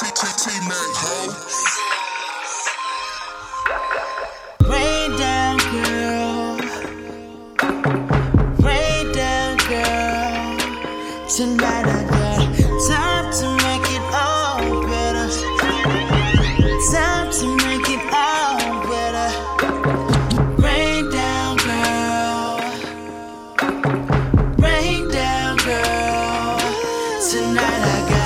TTT Mac, ho. Rain down, girl. Rain down, girl. Tonight I got time to make it all better. Time to make it all better. Rain down, girl. Rain down, girl. Tonight I got.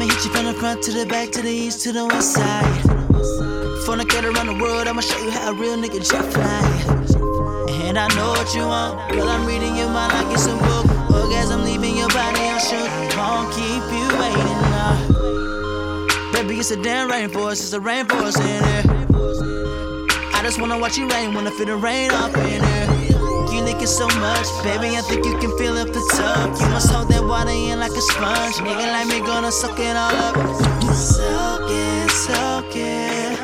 To hit you from the front to the back, to the east, to the west side. Fornicate around the world, I'ma show you how a real nigga jet fly. And I know what you want, girl. I'm reading your mind like it's a book. Orgasm leaving your body, I'm sure. Won't keep you waiting now. Baby, it's a damn rainforest, it's a rainforest in here. I just wanna watch you rain, wanna feel the rain up in here. You licking so much, baby, I think you can feel up the tub. You must hold that water in like a sponge. Nigga like me gonna suck it all up. Soak it, soak it.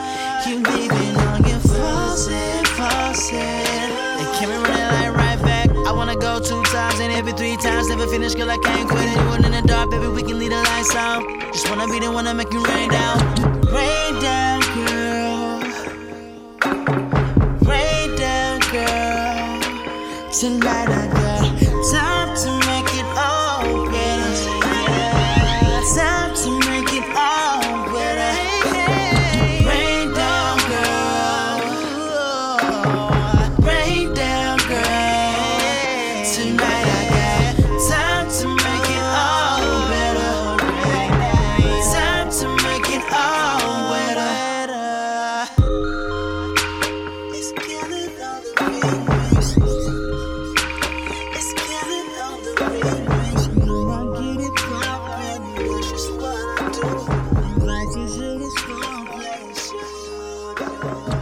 You leaving on your faucet, faucet. And can we run like right back? I wanna go two times and every three times never finish, girl. I can't quit it. In the dark, baby, we can leave the lights on. Just wanna be the one to make you rain down, rain down, girl. Tonight I got time to Yeah.